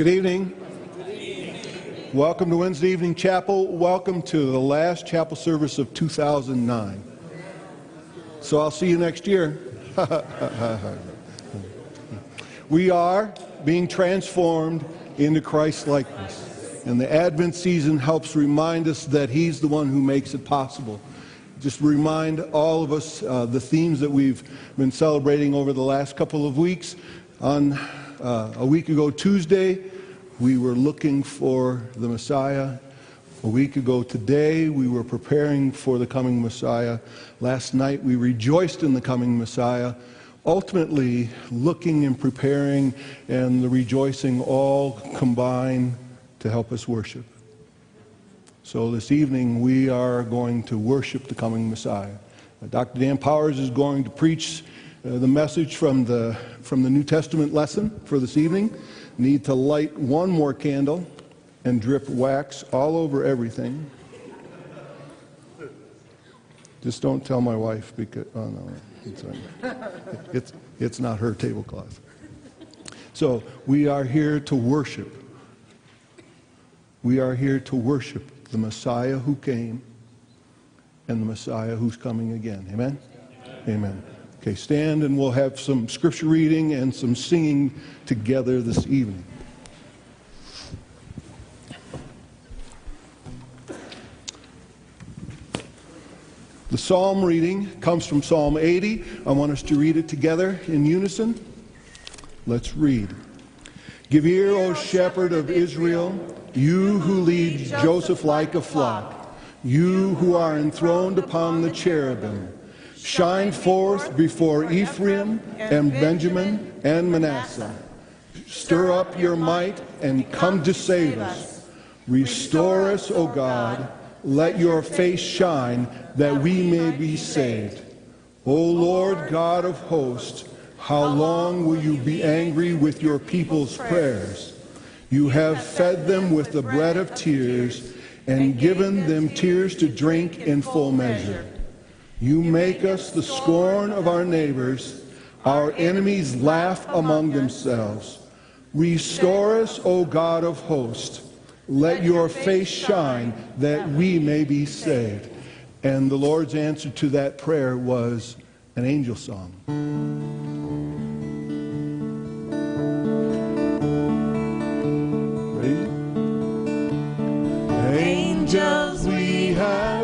Good evening. Welcome to Wednesday Evening Chapel. Welcome to the last chapel service of 2009. So I'll see you next year. we are being transformed into Christ likeness. And the Advent season helps remind us that He's the one who makes it possible. Just remind all of us uh, the themes that we've been celebrating over the last couple of weeks. On uh, a week ago, Tuesday, we were looking for the Messiah. A week ago today, we were preparing for the coming Messiah. Last night, we rejoiced in the coming Messiah. Ultimately, looking and preparing and the rejoicing all combine to help us worship. So this evening, we are going to worship the coming Messiah. Dr. Dan Powers is going to preach uh, the message from the, from the New Testament lesson for this evening need to light one more candle and drip wax all over everything. Just don't tell my wife because, oh no, it's, it's, it's not her tablecloth. So we are here to worship. We are here to worship the Messiah who came and the Messiah who's coming again. Amen? Amen. Amen. Okay, stand and we'll have some scripture reading and some singing together this evening. The psalm reading comes from Psalm 80. I want us to read it together in unison. Let's read. Give ear, O shepherd of Israel, you who lead Joseph like a flock, you who are enthroned upon the cherubim. Shine forth before Ephraim and Benjamin and Manasseh. Stir up your might and come to save us. Restore us, O God. Let your face shine that we may be saved. O Lord God of hosts, how long will you be angry with your people's prayers? You have fed them with the bread of tears and given them tears to drink in full measure. You make us the scorn of our neighbors. Our enemies laugh among themselves. Restore us, O God of hosts. Let your face shine that we may be saved. And the Lord's answer to that prayer was an angel song. Angels we have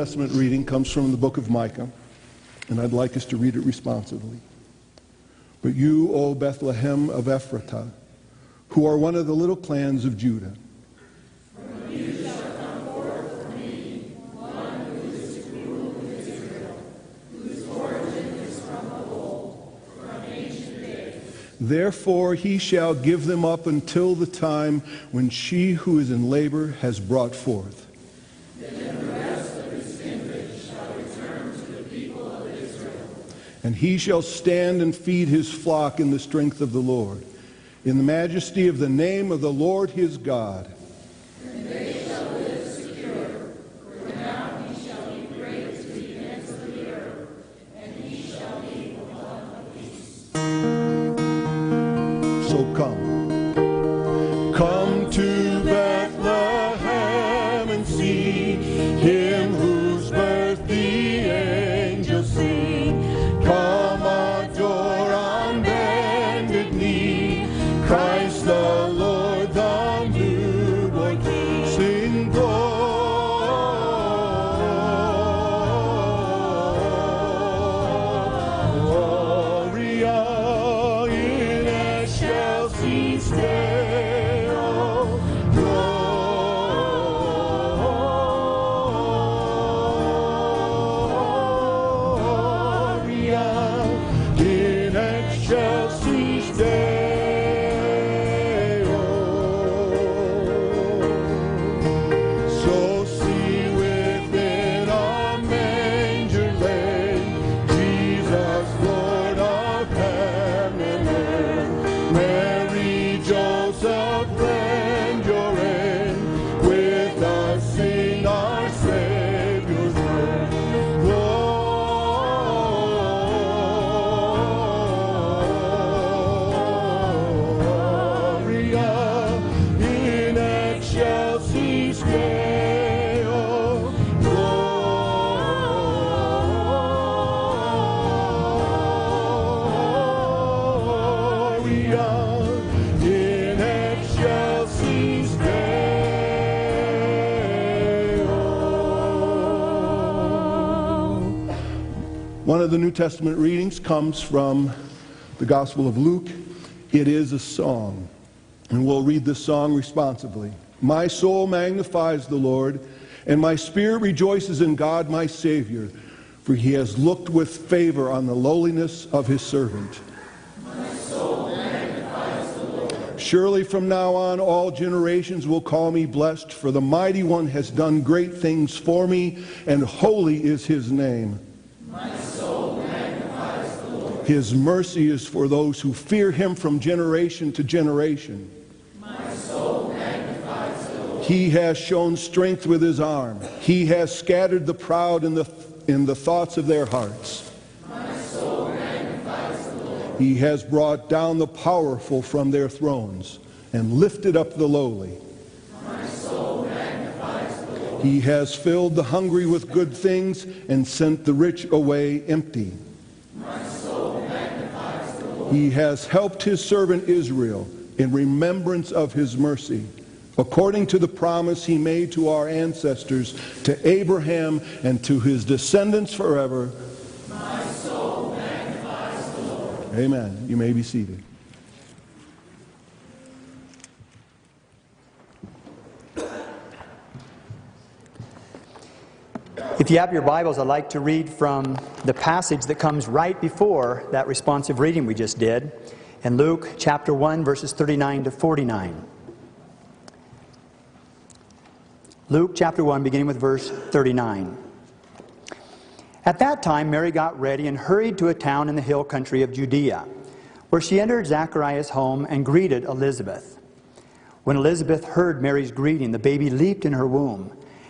Testament reading comes from the book of Micah, and I'd like us to read it responsively. But you, O Bethlehem of Ephratah, who are one of the little clans of Judah, Therefore he shall give them up until the time when she who is in labor has brought forth. And he shall stand and feed his flock in the strength of the Lord, in the majesty of the name of the Lord his God. Testament readings comes from the Gospel of Luke. It is a song, and we'll read this song responsibly. My soul magnifies the Lord, and my spirit rejoices in God my Savior, for he has looked with favor on the lowliness of his servant. Surely from now on all generations will call me blessed, for the mighty one has done great things for me, and holy is his name. His mercy is for those who fear him from generation to generation. My soul magnifies the Lord. He has shown strength with his arm. He has scattered the proud in the, in the thoughts of their hearts. My soul magnifies the Lord. He has brought down the powerful from their thrones and lifted up the lowly. He has filled the hungry with good things and sent the rich away empty. He has helped his servant Israel in remembrance of his mercy, according to the promise he made to our ancestors, to Abraham and to his descendants forever. Amen. You may be seated. If you have your Bibles, I'd like to read from the passage that comes right before that responsive reading we just did in Luke chapter 1, verses 39 to 49. Luke chapter 1, beginning with verse 39. At that time, Mary got ready and hurried to a town in the hill country of Judea, where she entered Zachariah's home and greeted Elizabeth. When Elizabeth heard Mary's greeting, the baby leaped in her womb,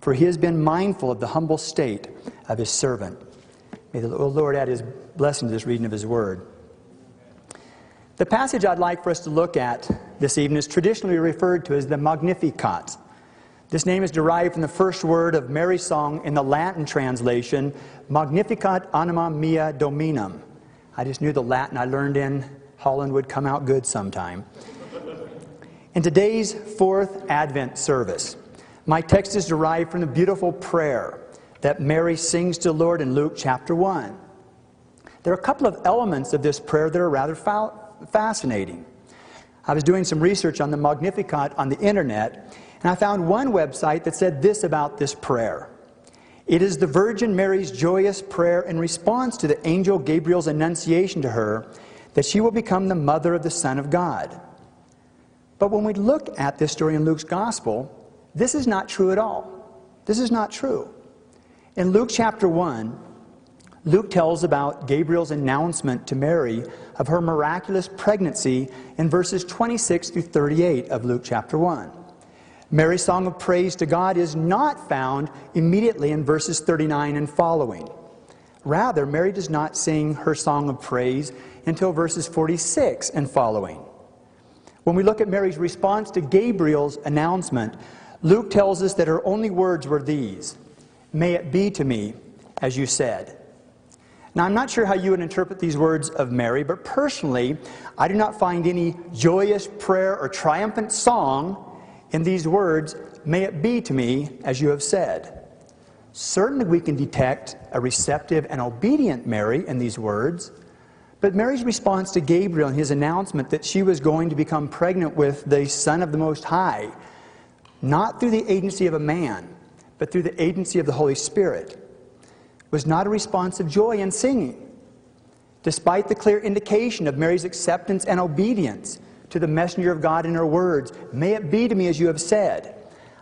for he has been mindful of the humble state of his servant. May the Lord add his blessing to this reading of his word. The passage I'd like for us to look at this evening is traditionally referred to as the Magnificat. This name is derived from the first word of Mary's song in the Latin translation, Magnificat anima mea dominum. I just knew the Latin I learned in Holland would come out good sometime. In today's fourth Advent service, my text is derived from the beautiful prayer that Mary sings to the Lord in Luke chapter 1. There are a couple of elements of this prayer that are rather fa- fascinating. I was doing some research on the Magnificat on the internet, and I found one website that said this about this prayer. It is the Virgin Mary's joyous prayer in response to the angel Gabriel's annunciation to her that she will become the mother of the Son of God. But when we look at this story in Luke's Gospel, this is not true at all. This is not true. In Luke chapter 1, Luke tells about Gabriel's announcement to Mary of her miraculous pregnancy in verses 26 through 38 of Luke chapter 1. Mary's song of praise to God is not found immediately in verses 39 and following. Rather, Mary does not sing her song of praise until verses 46 and following. When we look at Mary's response to Gabriel's announcement, Luke tells us that her only words were these May it be to me as you said. Now, I'm not sure how you would interpret these words of Mary, but personally, I do not find any joyous prayer or triumphant song in these words, May it be to me as you have said. Certainly, we can detect a receptive and obedient Mary in these words, but Mary's response to Gabriel and his announcement that she was going to become pregnant with the Son of the Most High, not through the agency of a man, but through the agency of the Holy Spirit, was not a response of joy and singing. Despite the clear indication of Mary's acceptance and obedience, to the messenger of God in her words, May it be to me as you have said.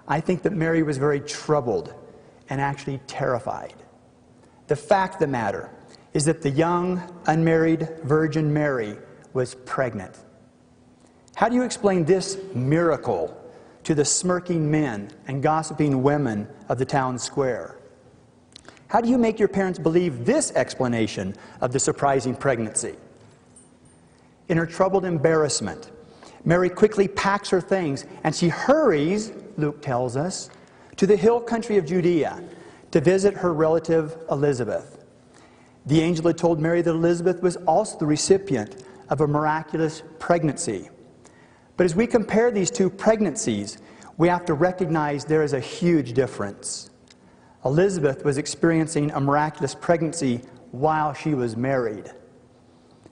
I think that Mary was very troubled and actually terrified. The fact of the matter is that the young, unmarried Virgin Mary was pregnant. How do you explain this miracle to the smirking men and gossiping women of the town square? How do you make your parents believe this explanation of the surprising pregnancy? In her troubled embarrassment, Mary quickly packs her things and she hurries, Luke tells us, to the hill country of Judea to visit her relative Elizabeth. The angel had told Mary that Elizabeth was also the recipient of a miraculous pregnancy. But as we compare these two pregnancies, we have to recognize there is a huge difference. Elizabeth was experiencing a miraculous pregnancy while she was married.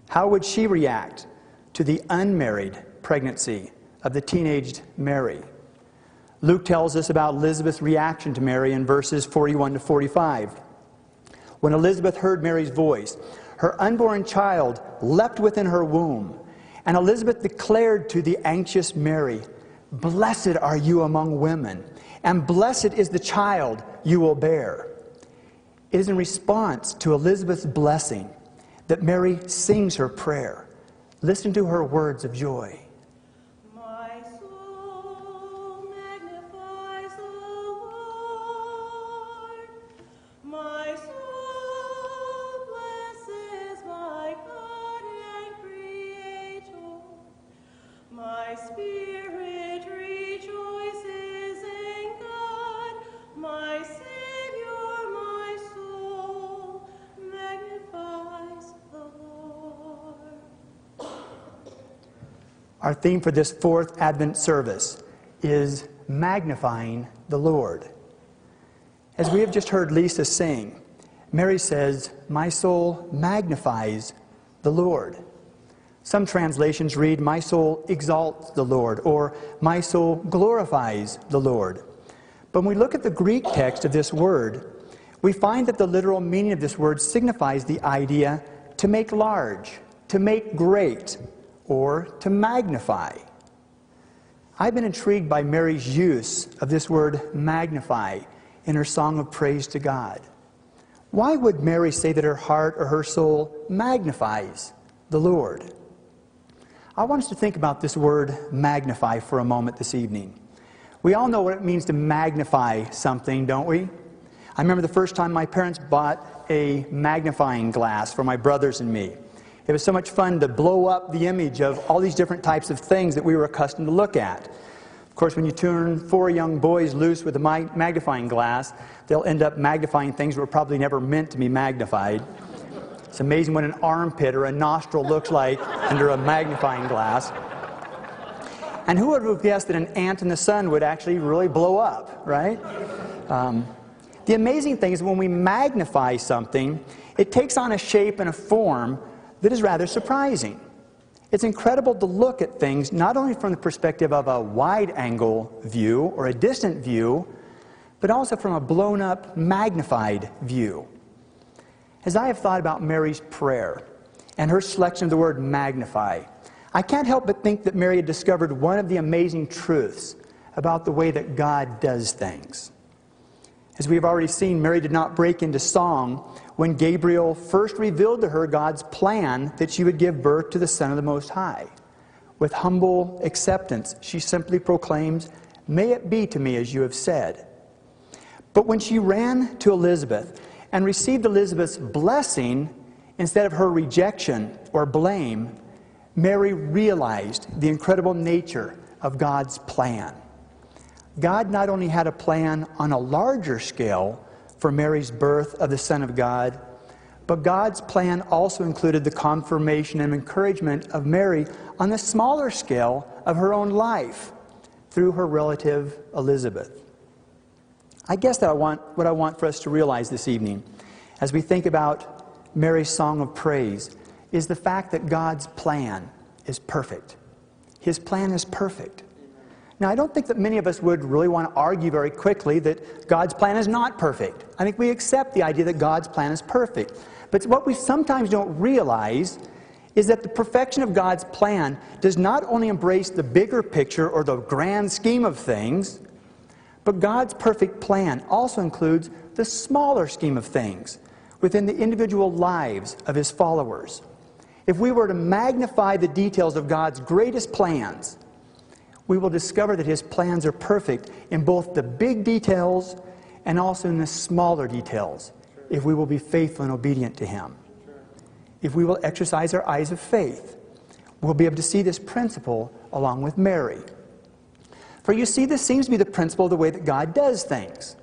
How would she react to the unmarried pregnancy of the teenaged Mary. Luke tells us about Elizabeth's reaction to Mary in verses 41 to 45. When Elizabeth heard Mary's voice, her unborn child leapt within her womb, and Elizabeth declared to the anxious Mary, Blessed are you among women, and blessed is the child you will bear. It is in response to Elizabeth's blessing that Mary sings her prayer. Listen to her words of joy. Our theme for this fourth Advent service is magnifying the Lord. As we have just heard Lisa sing, Mary says, My soul magnifies the Lord. Some translations read, My soul exalts the Lord, or My soul glorifies the Lord. But when we look at the Greek text of this word, we find that the literal meaning of this word signifies the idea to make large, to make great, or to magnify. I've been intrigued by Mary's use of this word magnify in her song of praise to God. Why would Mary say that her heart or her soul magnifies the Lord? I want us to think about this word magnify for a moment this evening. We all know what it means to magnify something, don't we? I remember the first time my parents bought a magnifying glass for my brothers and me. It was so much fun to blow up the image of all these different types of things that we were accustomed to look at. Of course, when you turn four young boys loose with a magnifying glass, they'll end up magnifying things that were probably never meant to be magnified. It's amazing what an armpit or a nostril looks like under a magnifying glass. And who would have guessed that an ant in the sun would actually really blow up, right? Um, the amazing thing is when we magnify something, it takes on a shape and a form that is rather surprising. It's incredible to look at things not only from the perspective of a wide angle view or a distant view, but also from a blown up, magnified view. As I have thought about Mary's prayer and her selection of the word magnify, I can't help but think that Mary had discovered one of the amazing truths about the way that God does things. As we have already seen, Mary did not break into song when Gabriel first revealed to her God's plan that she would give birth to the Son of the Most High. With humble acceptance, she simply proclaims, May it be to me as you have said. But when she ran to Elizabeth and received Elizabeth's blessing instead of her rejection or blame, Mary realized the incredible nature of God's plan. God not only had a plan on a larger scale for Mary's birth of the Son of God, but God's plan also included the confirmation and encouragement of Mary on the smaller scale of her own life through her relative Elizabeth. I guess that I want, what I want for us to realize this evening as we think about Mary's song of praise is the fact that God's plan is perfect. His plan is perfect. Now, I don't think that many of us would really want to argue very quickly that God's plan is not perfect. I think we accept the idea that God's plan is perfect. But what we sometimes don't realize is that the perfection of God's plan does not only embrace the bigger picture or the grand scheme of things, but God's perfect plan also includes the smaller scheme of things within the individual lives of his followers. If we were to magnify the details of God's greatest plans, we will discover that his plans are perfect in both the big details and also in the smaller details if we will be faithful and obedient to him. If we will exercise our eyes of faith, we'll be able to see this principle along with Mary. For you see, this seems to be the principle of the way that God does things.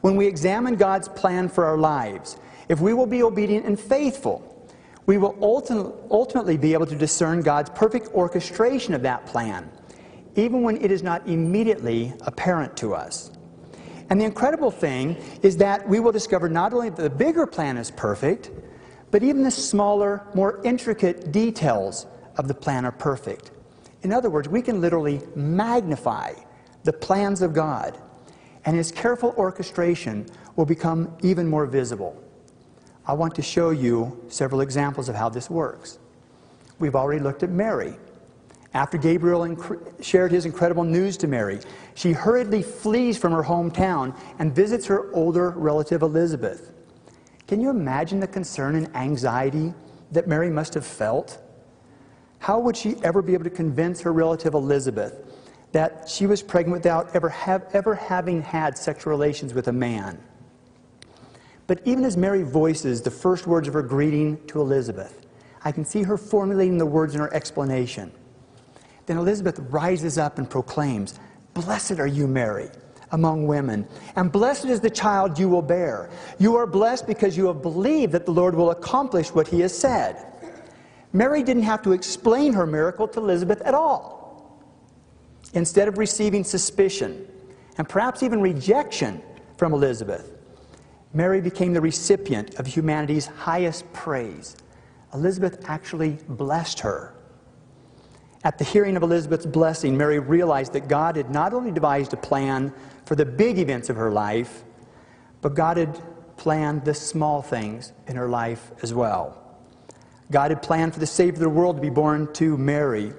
When we examine God's plan for our lives, if we will be obedient and faithful, we will ultimately be able to discern God's perfect orchestration of that plan, even when it is not immediately apparent to us. And the incredible thing is that we will discover not only that the bigger plan is perfect, but even the smaller, more intricate details of the plan are perfect. In other words, we can literally magnify the plans of God, and His careful orchestration will become even more visible. I want to show you several examples of how this works. We've already looked at Mary. After Gabriel shared his incredible news to Mary, she hurriedly flees from her hometown and visits her older relative Elizabeth. Can you imagine the concern and anxiety that Mary must have felt? How would she ever be able to convince her relative Elizabeth that she was pregnant without ever, have, ever having had sexual relations with a man? But even as Mary voices the first words of her greeting to Elizabeth, I can see her formulating the words in her explanation. Then Elizabeth rises up and proclaims, Blessed are you, Mary, among women, and blessed is the child you will bear. You are blessed because you have believed that the Lord will accomplish what he has said. Mary didn't have to explain her miracle to Elizabeth at all. Instead of receiving suspicion and perhaps even rejection from Elizabeth, Mary became the recipient of humanity's highest praise. Elizabeth actually blessed her. At the hearing of Elizabeth's blessing, Mary realized that God had not only devised a plan for the big events of her life, but God had planned the small things in her life as well. God had planned for the Savior of the world to be born to Mary,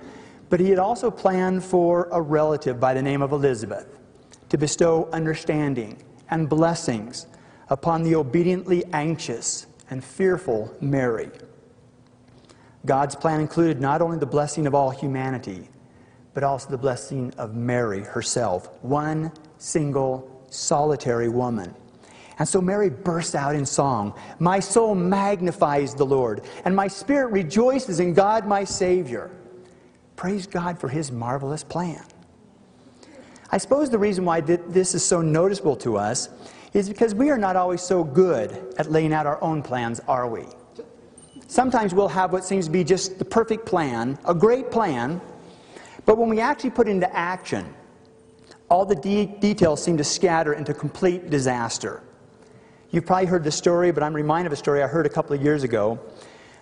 but He had also planned for a relative by the name of Elizabeth to bestow understanding and blessings upon the obediently anxious and fearful Mary. God's plan included not only the blessing of all humanity, but also the blessing of Mary herself, one single, solitary woman. And so Mary bursts out in song My soul magnifies the Lord, and my spirit rejoices in God my Savior. Praise God for his marvelous plan. I suppose the reason why this is so noticeable to us is because we are not always so good at laying out our own plans, are we? Sometimes we'll have what seems to be just the perfect plan, a great plan, but when we actually put into action, all the de- details seem to scatter into complete disaster. You've probably heard the story, but I'm reminded of a story I heard a couple of years ago.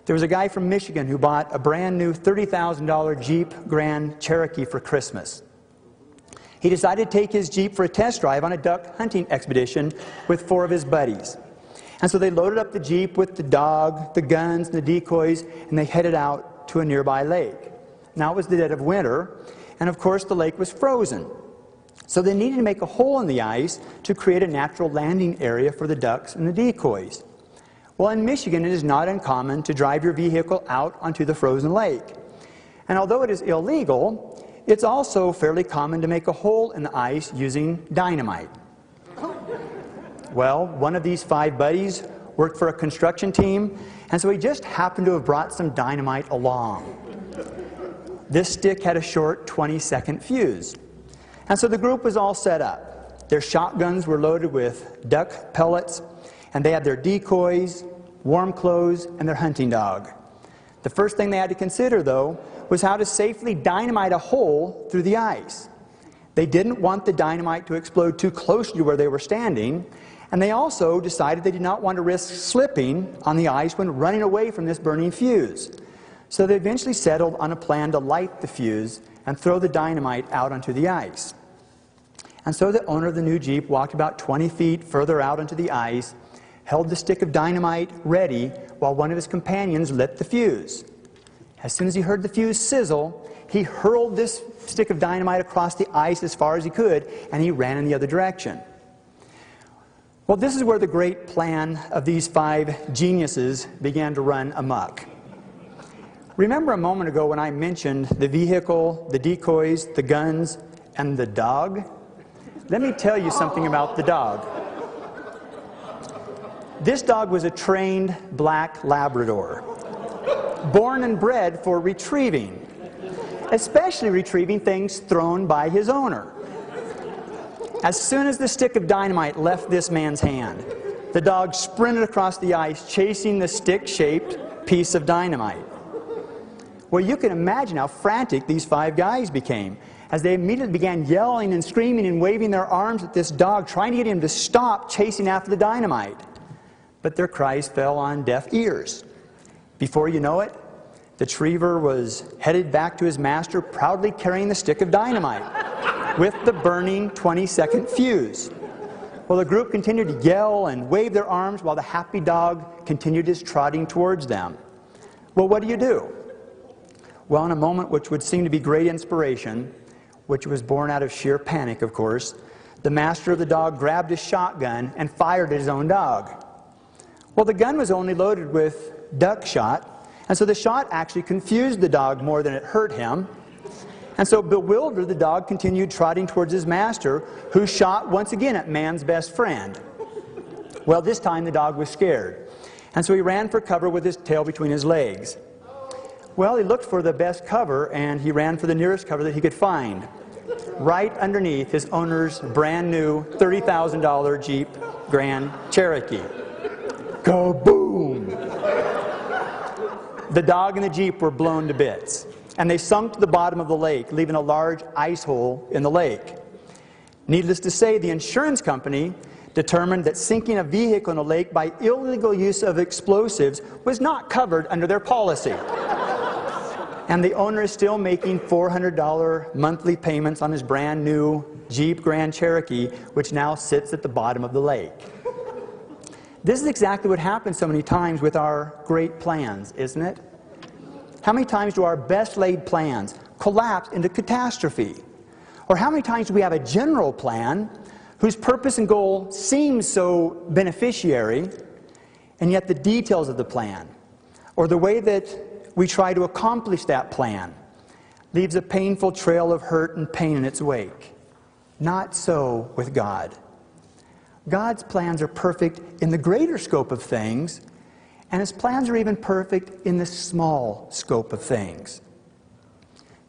There was a guy from Michigan who bought a brand new $30,000 Jeep Grand Cherokee for Christmas. He decided to take his Jeep for a test drive on a duck hunting expedition with four of his buddies. And so they loaded up the Jeep with the dog, the guns, and the decoys, and they headed out to a nearby lake. Now it was the dead of winter, and of course the lake was frozen. So they needed to make a hole in the ice to create a natural landing area for the ducks and the decoys. Well, in Michigan, it is not uncommon to drive your vehicle out onto the frozen lake. And although it is illegal, it's also fairly common to make a hole in the ice using dynamite. Well, one of these five buddies worked for a construction team, and so he just happened to have brought some dynamite along. This stick had a short 20 second fuse. And so the group was all set up. Their shotguns were loaded with duck pellets, and they had their decoys, warm clothes, and their hunting dog. The first thing they had to consider, though, was how to safely dynamite a hole through the ice. They didn't want the dynamite to explode too close to where they were standing, and they also decided they did not want to risk slipping on the ice when running away from this burning fuse. So they eventually settled on a plan to light the fuse and throw the dynamite out onto the ice. And so the owner of the new Jeep walked about 20 feet further out onto the ice, held the stick of dynamite ready while one of his companions lit the fuse. As soon as he heard the fuse sizzle, he hurled this stick of dynamite across the ice as far as he could, and he ran in the other direction. Well, this is where the great plan of these five geniuses began to run amok. Remember a moment ago when I mentioned the vehicle, the decoys, the guns, and the dog? Let me tell you something about the dog. This dog was a trained black Labrador born and bred for retrieving, especially retrieving things thrown by his owner. As soon as the stick of dynamite left this man's hand, the dog sprinted across the ice, chasing the stick shaped piece of dynamite. Well, you can imagine how frantic these five guys became as they immediately began yelling and screaming and waving their arms at this dog, trying to get him to stop chasing after the dynamite. But their cries fell on deaf ears. Before you know it, the retriever was headed back to his master, proudly carrying the stick of dynamite with the burning 20 second fuse. Well, the group continued to yell and wave their arms while the happy dog continued his trotting towards them. Well, what do you do? Well, in a moment which would seem to be great inspiration, which was born out of sheer panic, of course, the master of the dog grabbed his shotgun and fired at his own dog. Well, the gun was only loaded with duck shot. And so the shot actually confused the dog more than it hurt him. And so, bewildered, the dog continued trotting towards his master, who shot once again at man's best friend. Well, this time the dog was scared. And so he ran for cover with his tail between his legs. Well, he looked for the best cover and he ran for the nearest cover that he could find. Right underneath his owner's brand new $30,000 Jeep Grand Cherokee. Kaboom! The dog and the Jeep were blown to bits, and they sunk to the bottom of the lake, leaving a large ice hole in the lake. Needless to say, the insurance company determined that sinking a vehicle in a lake by illegal use of explosives was not covered under their policy. and the owner is still making $400 monthly payments on his brand new Jeep Grand Cherokee, which now sits at the bottom of the lake. This is exactly what happens so many times with our great plans, isn't it? How many times do our best laid plans collapse into catastrophe? Or how many times do we have a general plan whose purpose and goal seems so beneficiary, and yet the details of the plan, or the way that we try to accomplish that plan, leaves a painful trail of hurt and pain in its wake? Not so with God. God's plans are perfect in the greater scope of things, and his plans are even perfect in the small scope of things.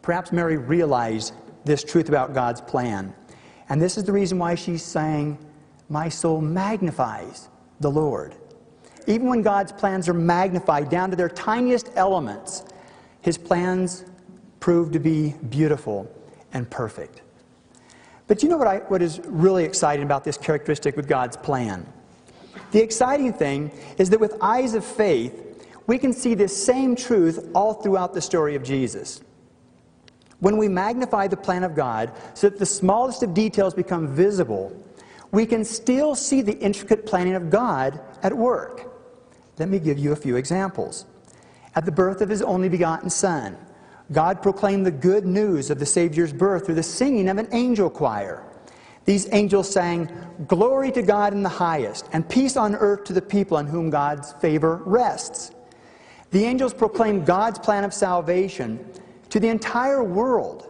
Perhaps Mary realized this truth about God's plan, and this is the reason why she's saying, My soul magnifies the Lord. Even when God's plans are magnified down to their tiniest elements, his plans prove to be beautiful and perfect. But you know what, I, what is really exciting about this characteristic with God's plan? The exciting thing is that with eyes of faith, we can see this same truth all throughout the story of Jesus. When we magnify the plan of God so that the smallest of details become visible, we can still see the intricate planning of God at work. Let me give you a few examples. At the birth of his only begotten Son, God proclaimed the good news of the Savior's birth through the singing of an angel choir. These angels sang, Glory to God in the highest, and peace on earth to the people on whom God's favor rests. The angels proclaimed God's plan of salvation to the entire world.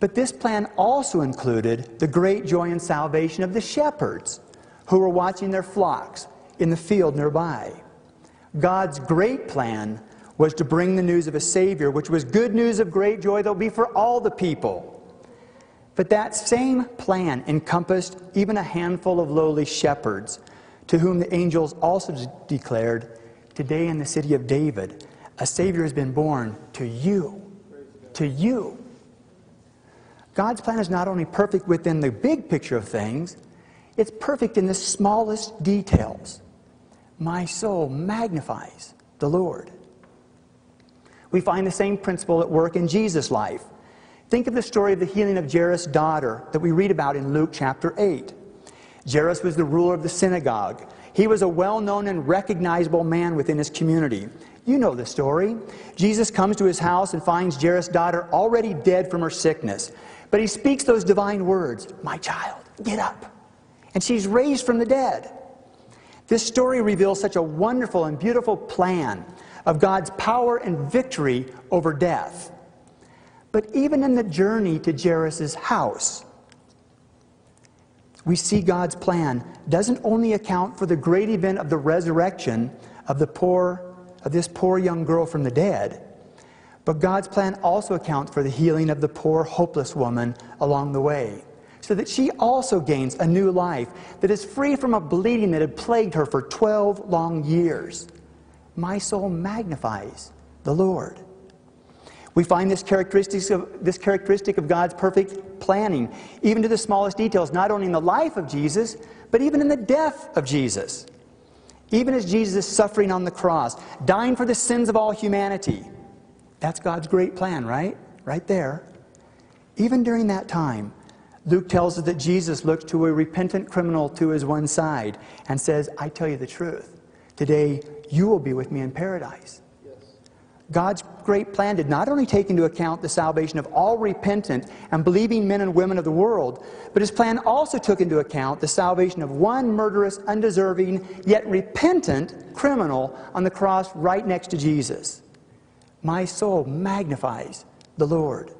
But this plan also included the great joy and salvation of the shepherds who were watching their flocks in the field nearby. God's great plan was to bring the news of a Savior, which was good news of great joy that will be for all the people. But that same plan encompassed even a handful of lowly shepherds, to whom the angels also declared, Today in the city of David, a Savior has been born to you. To you. God's plan is not only perfect within the big picture of things, it's perfect in the smallest details. My soul magnifies the Lord. We find the same principle at work in Jesus' life. Think of the story of the healing of Jairus' daughter that we read about in Luke chapter 8. Jairus was the ruler of the synagogue. He was a well known and recognizable man within his community. You know the story. Jesus comes to his house and finds Jairus' daughter already dead from her sickness. But he speaks those divine words My child, get up. And she's raised from the dead. This story reveals such a wonderful and beautiful plan of God's power and victory over death. But even in the journey to Jairus' house, we see God's plan doesn't only account for the great event of the resurrection of the poor of this poor young girl from the dead, but God's plan also accounts for the healing of the poor hopeless woman along the way, so that she also gains a new life that is free from a bleeding that had plagued her for 12 long years. My soul magnifies the Lord. We find this characteristic, of, this characteristic of God's perfect planning, even to the smallest details, not only in the life of Jesus, but even in the death of Jesus. Even as Jesus is suffering on the cross, dying for the sins of all humanity. That's God's great plan, right? Right there. Even during that time, Luke tells us that Jesus looks to a repentant criminal to his one side and says, I tell you the truth. Today, you will be with me in paradise. God's great plan did not only take into account the salvation of all repentant and believing men and women of the world, but his plan also took into account the salvation of one murderous, undeserving, yet repentant criminal on the cross right next to Jesus. My soul magnifies the Lord.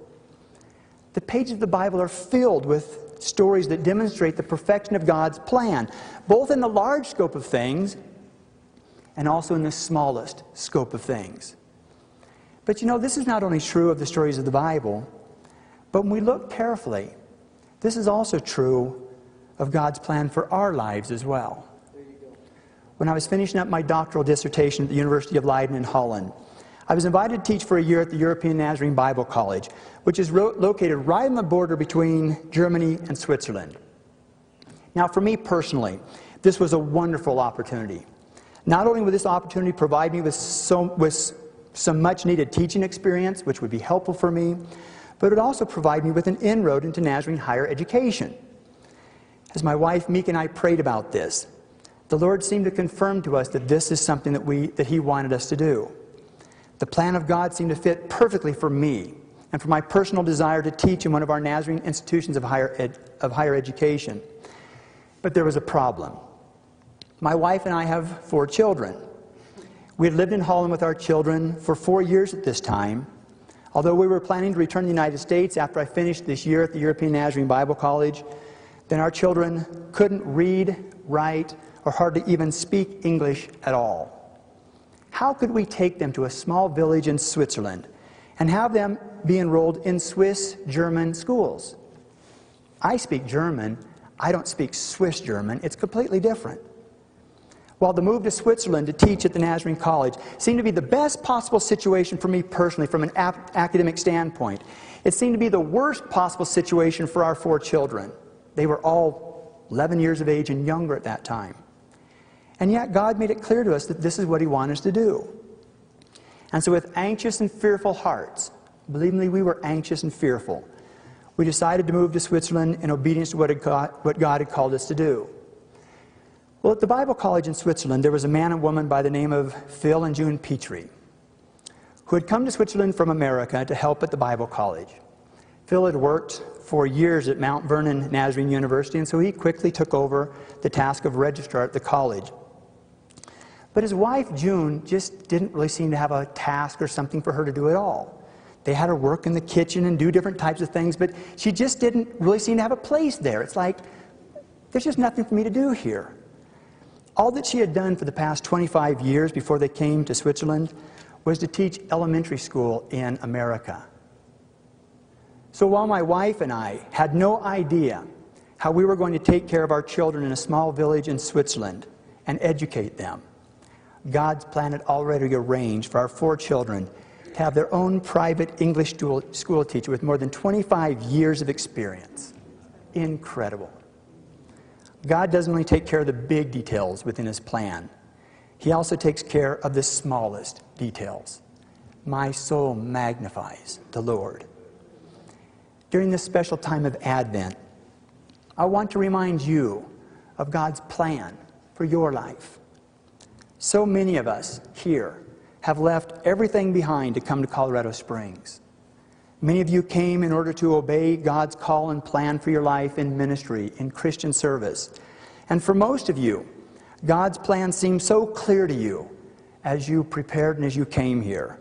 The pages of the Bible are filled with stories that demonstrate the perfection of God's plan, both in the large scope of things and also in the smallest scope of things. But you know, this is not only true of the stories of the Bible, but when we look carefully, this is also true of God's plan for our lives as well. When I was finishing up my doctoral dissertation at the University of Leiden in Holland, I was invited to teach for a year at the European Nazarene Bible College, which is ro- located right on the border between Germany and Switzerland. Now, for me personally, this was a wonderful opportunity. Not only would this opportunity provide me with, so, with some much needed teaching experience, which would be helpful for me, but it would also provide me with an inroad into Nazarene higher education. As my wife Meek and I prayed about this, the Lord seemed to confirm to us that this is something that, we, that He wanted us to do. The plan of God seemed to fit perfectly for me and for my personal desire to teach in one of our Nazarene institutions of higher, ed, of higher education. But there was a problem. My wife and I have four children. We had lived in Holland with our children for four years at this time. Although we were planning to return to the United States after I finished this year at the European Nazarene Bible College, then our children couldn't read, write, or hardly even speak English at all. How could we take them to a small village in Switzerland and have them be enrolled in Swiss German schools? I speak German. I don't speak Swiss German. It's completely different. While the move to Switzerland to teach at the Nazarene College seemed to be the best possible situation for me personally from an academic standpoint, it seemed to be the worst possible situation for our four children. They were all 11 years of age and younger at that time. And yet, God made it clear to us that this is what He wanted us to do. And so, with anxious and fearful hearts, believe me, we were anxious and fearful, we decided to move to Switzerland in obedience to what God had called us to do. Well, at the Bible College in Switzerland, there was a man and woman by the name of Phil and June Petrie who had come to Switzerland from America to help at the Bible College. Phil had worked for years at Mount Vernon Nazarene University, and so he quickly took over the task of registrar at the college. But his wife, June, just didn't really seem to have a task or something for her to do at all. They had her work in the kitchen and do different types of things, but she just didn't really seem to have a place there. It's like, there's just nothing for me to do here. All that she had done for the past 25 years before they came to Switzerland was to teach elementary school in America. So while my wife and I had no idea how we were going to take care of our children in a small village in Switzerland and educate them, God's plan had already arranged for our four children to have their own private English school teacher with more than 25 years of experience. Incredible. God doesn't only take care of the big details within His plan, He also takes care of the smallest details. My soul magnifies the Lord. During this special time of Advent, I want to remind you of God's plan for your life. So many of us here have left everything behind to come to Colorado Springs. Many of you came in order to obey God's call and plan for your life in ministry, in Christian service. And for most of you, God's plan seemed so clear to you as you prepared and as you came here.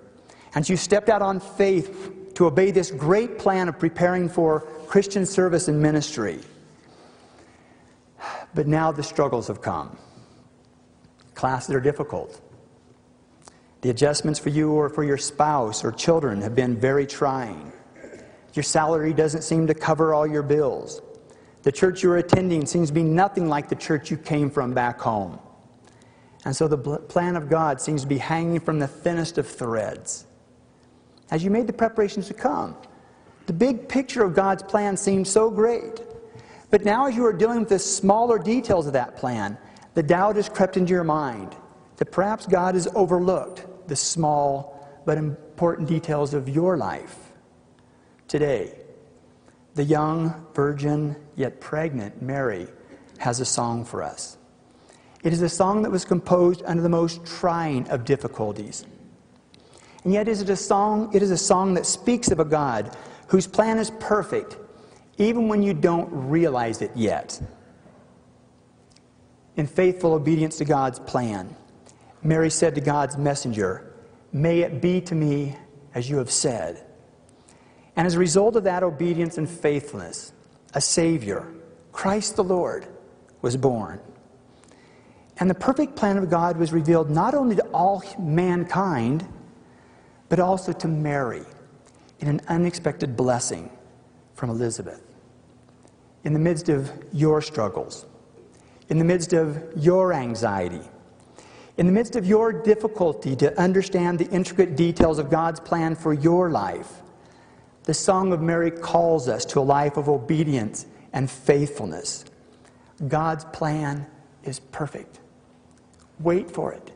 And you stepped out on faith to obey this great plan of preparing for Christian service and ministry. But now the struggles have come. Classes are difficult. The adjustments for you or for your spouse or children have been very trying. Your salary doesn't seem to cover all your bills. The church you're attending seems to be nothing like the church you came from back home. And so the plan of God seems to be hanging from the thinnest of threads. As you made the preparations to come, the big picture of God's plan seemed so great. But now, as you are dealing with the smaller details of that plan, the doubt has crept into your mind that perhaps God has overlooked the small but important details of your life. Today, the young, virgin, yet pregnant Mary has a song for us. It is a song that was composed under the most trying of difficulties. And yet is it a song, it is a song that speaks of a God whose plan is perfect, even when you don't realize it yet. In faithful obedience to God's plan, Mary said to God's messenger, May it be to me as you have said. And as a result of that obedience and faithfulness, a Savior, Christ the Lord, was born. And the perfect plan of God was revealed not only to all mankind, but also to Mary in an unexpected blessing from Elizabeth. In the midst of your struggles, in the midst of your anxiety, in the midst of your difficulty to understand the intricate details of God's plan for your life, the Song of Mary calls us to a life of obedience and faithfulness. God's plan is perfect. Wait for it.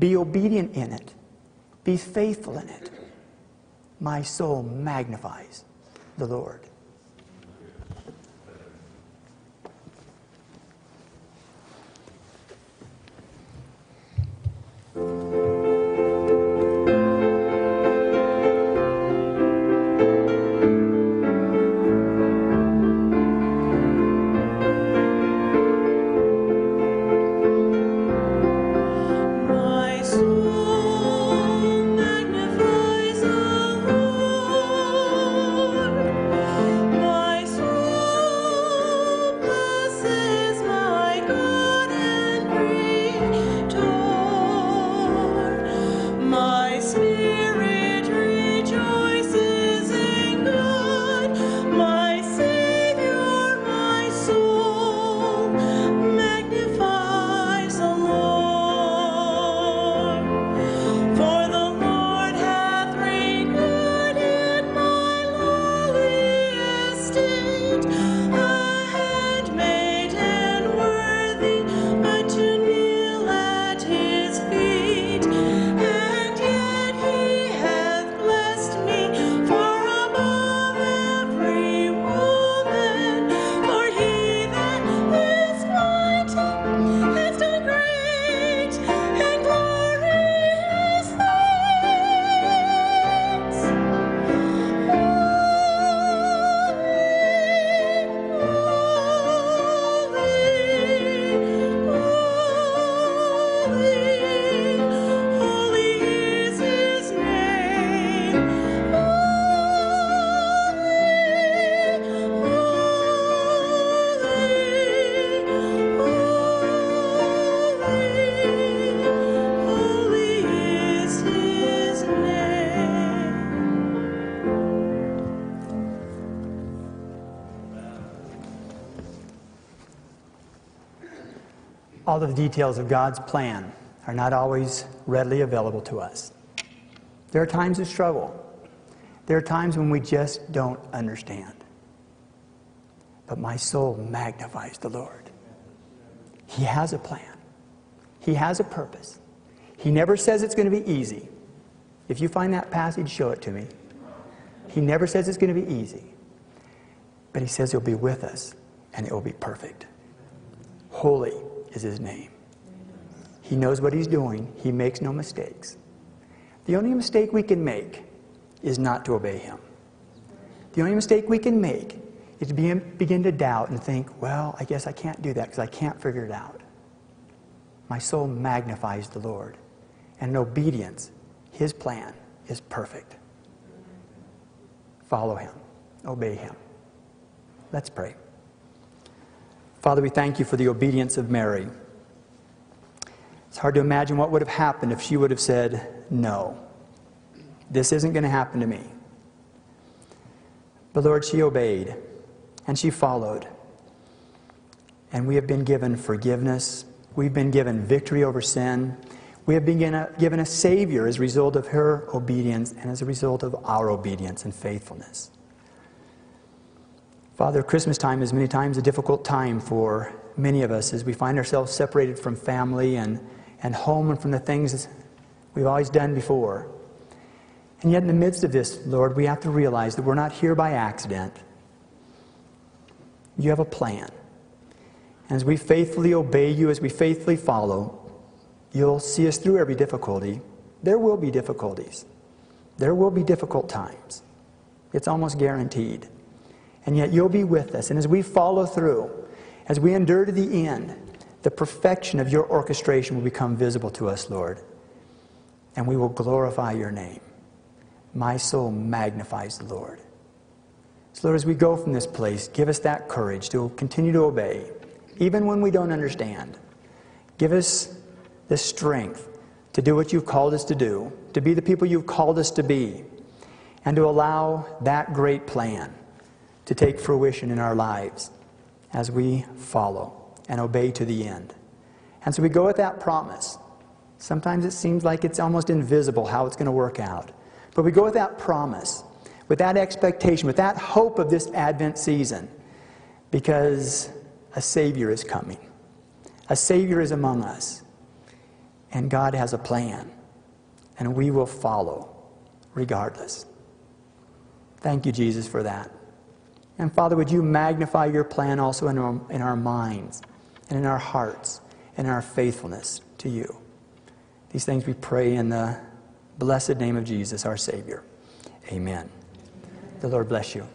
Be obedient in it. Be faithful in it. My soul magnifies the Lord. All of the details of God's plan are not always readily available to us. There are times of struggle. There are times when we just don't understand. But my soul magnifies the Lord. He has a plan, He has a purpose. He never says it's going to be easy. If you find that passage, show it to me. He never says it's going to be easy. But He says He'll be with us and it will be perfect. Holy is His name. He knows what He's doing, He makes no mistakes. The only mistake we can make is not to obey Him. The only mistake we can make is to begin to doubt and think, well, I guess I can't do that because I can't figure it out. My soul magnifies the Lord. And in obedience, His plan is perfect. Follow Him, obey Him. Let's pray. Father, we thank you for the obedience of Mary. It's hard to imagine what would have happened if she would have said, No, this isn't going to happen to me. But Lord, she obeyed and she followed. And we have been given forgiveness. We've been given victory over sin. We have been given a Savior as a result of her obedience and as a result of our obedience and faithfulness. Father, Christmas time is many times a difficult time for many of us as we find ourselves separated from family and, and home and from the things we've always done before. And yet, in the midst of this, Lord, we have to realize that we're not here by accident. You have a plan. And as we faithfully obey you, as we faithfully follow, you'll see us through every difficulty. There will be difficulties, there will be difficult times. It's almost guaranteed and yet you'll be with us. And as we follow through, as we endure to the end, the perfection of your orchestration will become visible to us, Lord, and we will glorify your name. My soul magnifies the Lord. So, Lord, as we go from this place, give us that courage to continue to obey, even when we don't understand. Give us the strength to do what you've called us to do, to be the people you've called us to be, and to allow that great plan to take fruition in our lives as we follow and obey to the end. And so we go with that promise. Sometimes it seems like it's almost invisible how it's going to work out. But we go with that promise, with that expectation, with that hope of this Advent season, because a Savior is coming. A Savior is among us. And God has a plan. And we will follow regardless. Thank you, Jesus, for that. And Father, would you magnify your plan also in our, in our minds and in our hearts and in our faithfulness to you. These things we pray in the blessed name of Jesus, our Savior. Amen. The Lord bless you.